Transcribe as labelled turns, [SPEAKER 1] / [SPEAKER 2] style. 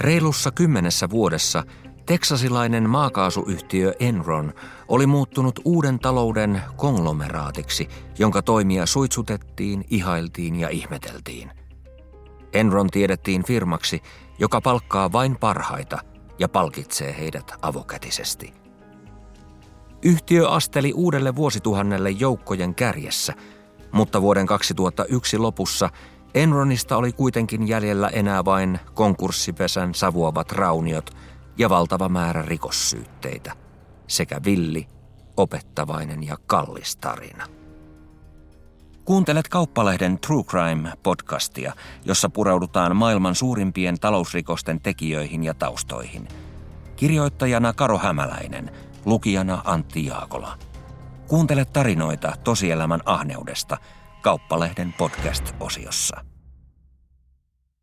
[SPEAKER 1] Reilussa kymmenessä vuodessa teksasilainen maakaasuyhtiö Enron oli muuttunut uuden talouden konglomeraatiksi, jonka toimia suitsutettiin, ihailtiin ja ihmeteltiin. Enron tiedettiin firmaksi, joka palkkaa vain parhaita ja palkitsee heidät avokätisesti. Yhtiö asteli uudelle vuosituhannelle joukkojen kärjessä, mutta vuoden 2001 lopussa Enronista oli kuitenkin jäljellä enää vain konkurssipesän savuavat rauniot ja valtava määrä rikossyytteitä sekä villi, opettavainen ja kallis tarina. Kuuntelet Kauppalehden True Crime-podcastia, jossa pureudutaan maailman suurimpien talousrikosten tekijöihin ja taustoihin. Kirjoittajana Karo Hämäläinen, lukijana Antti Jaakola. Kuuntele tarinoita tosielämän ahneudesta Kauppalehden podcast-osiossa.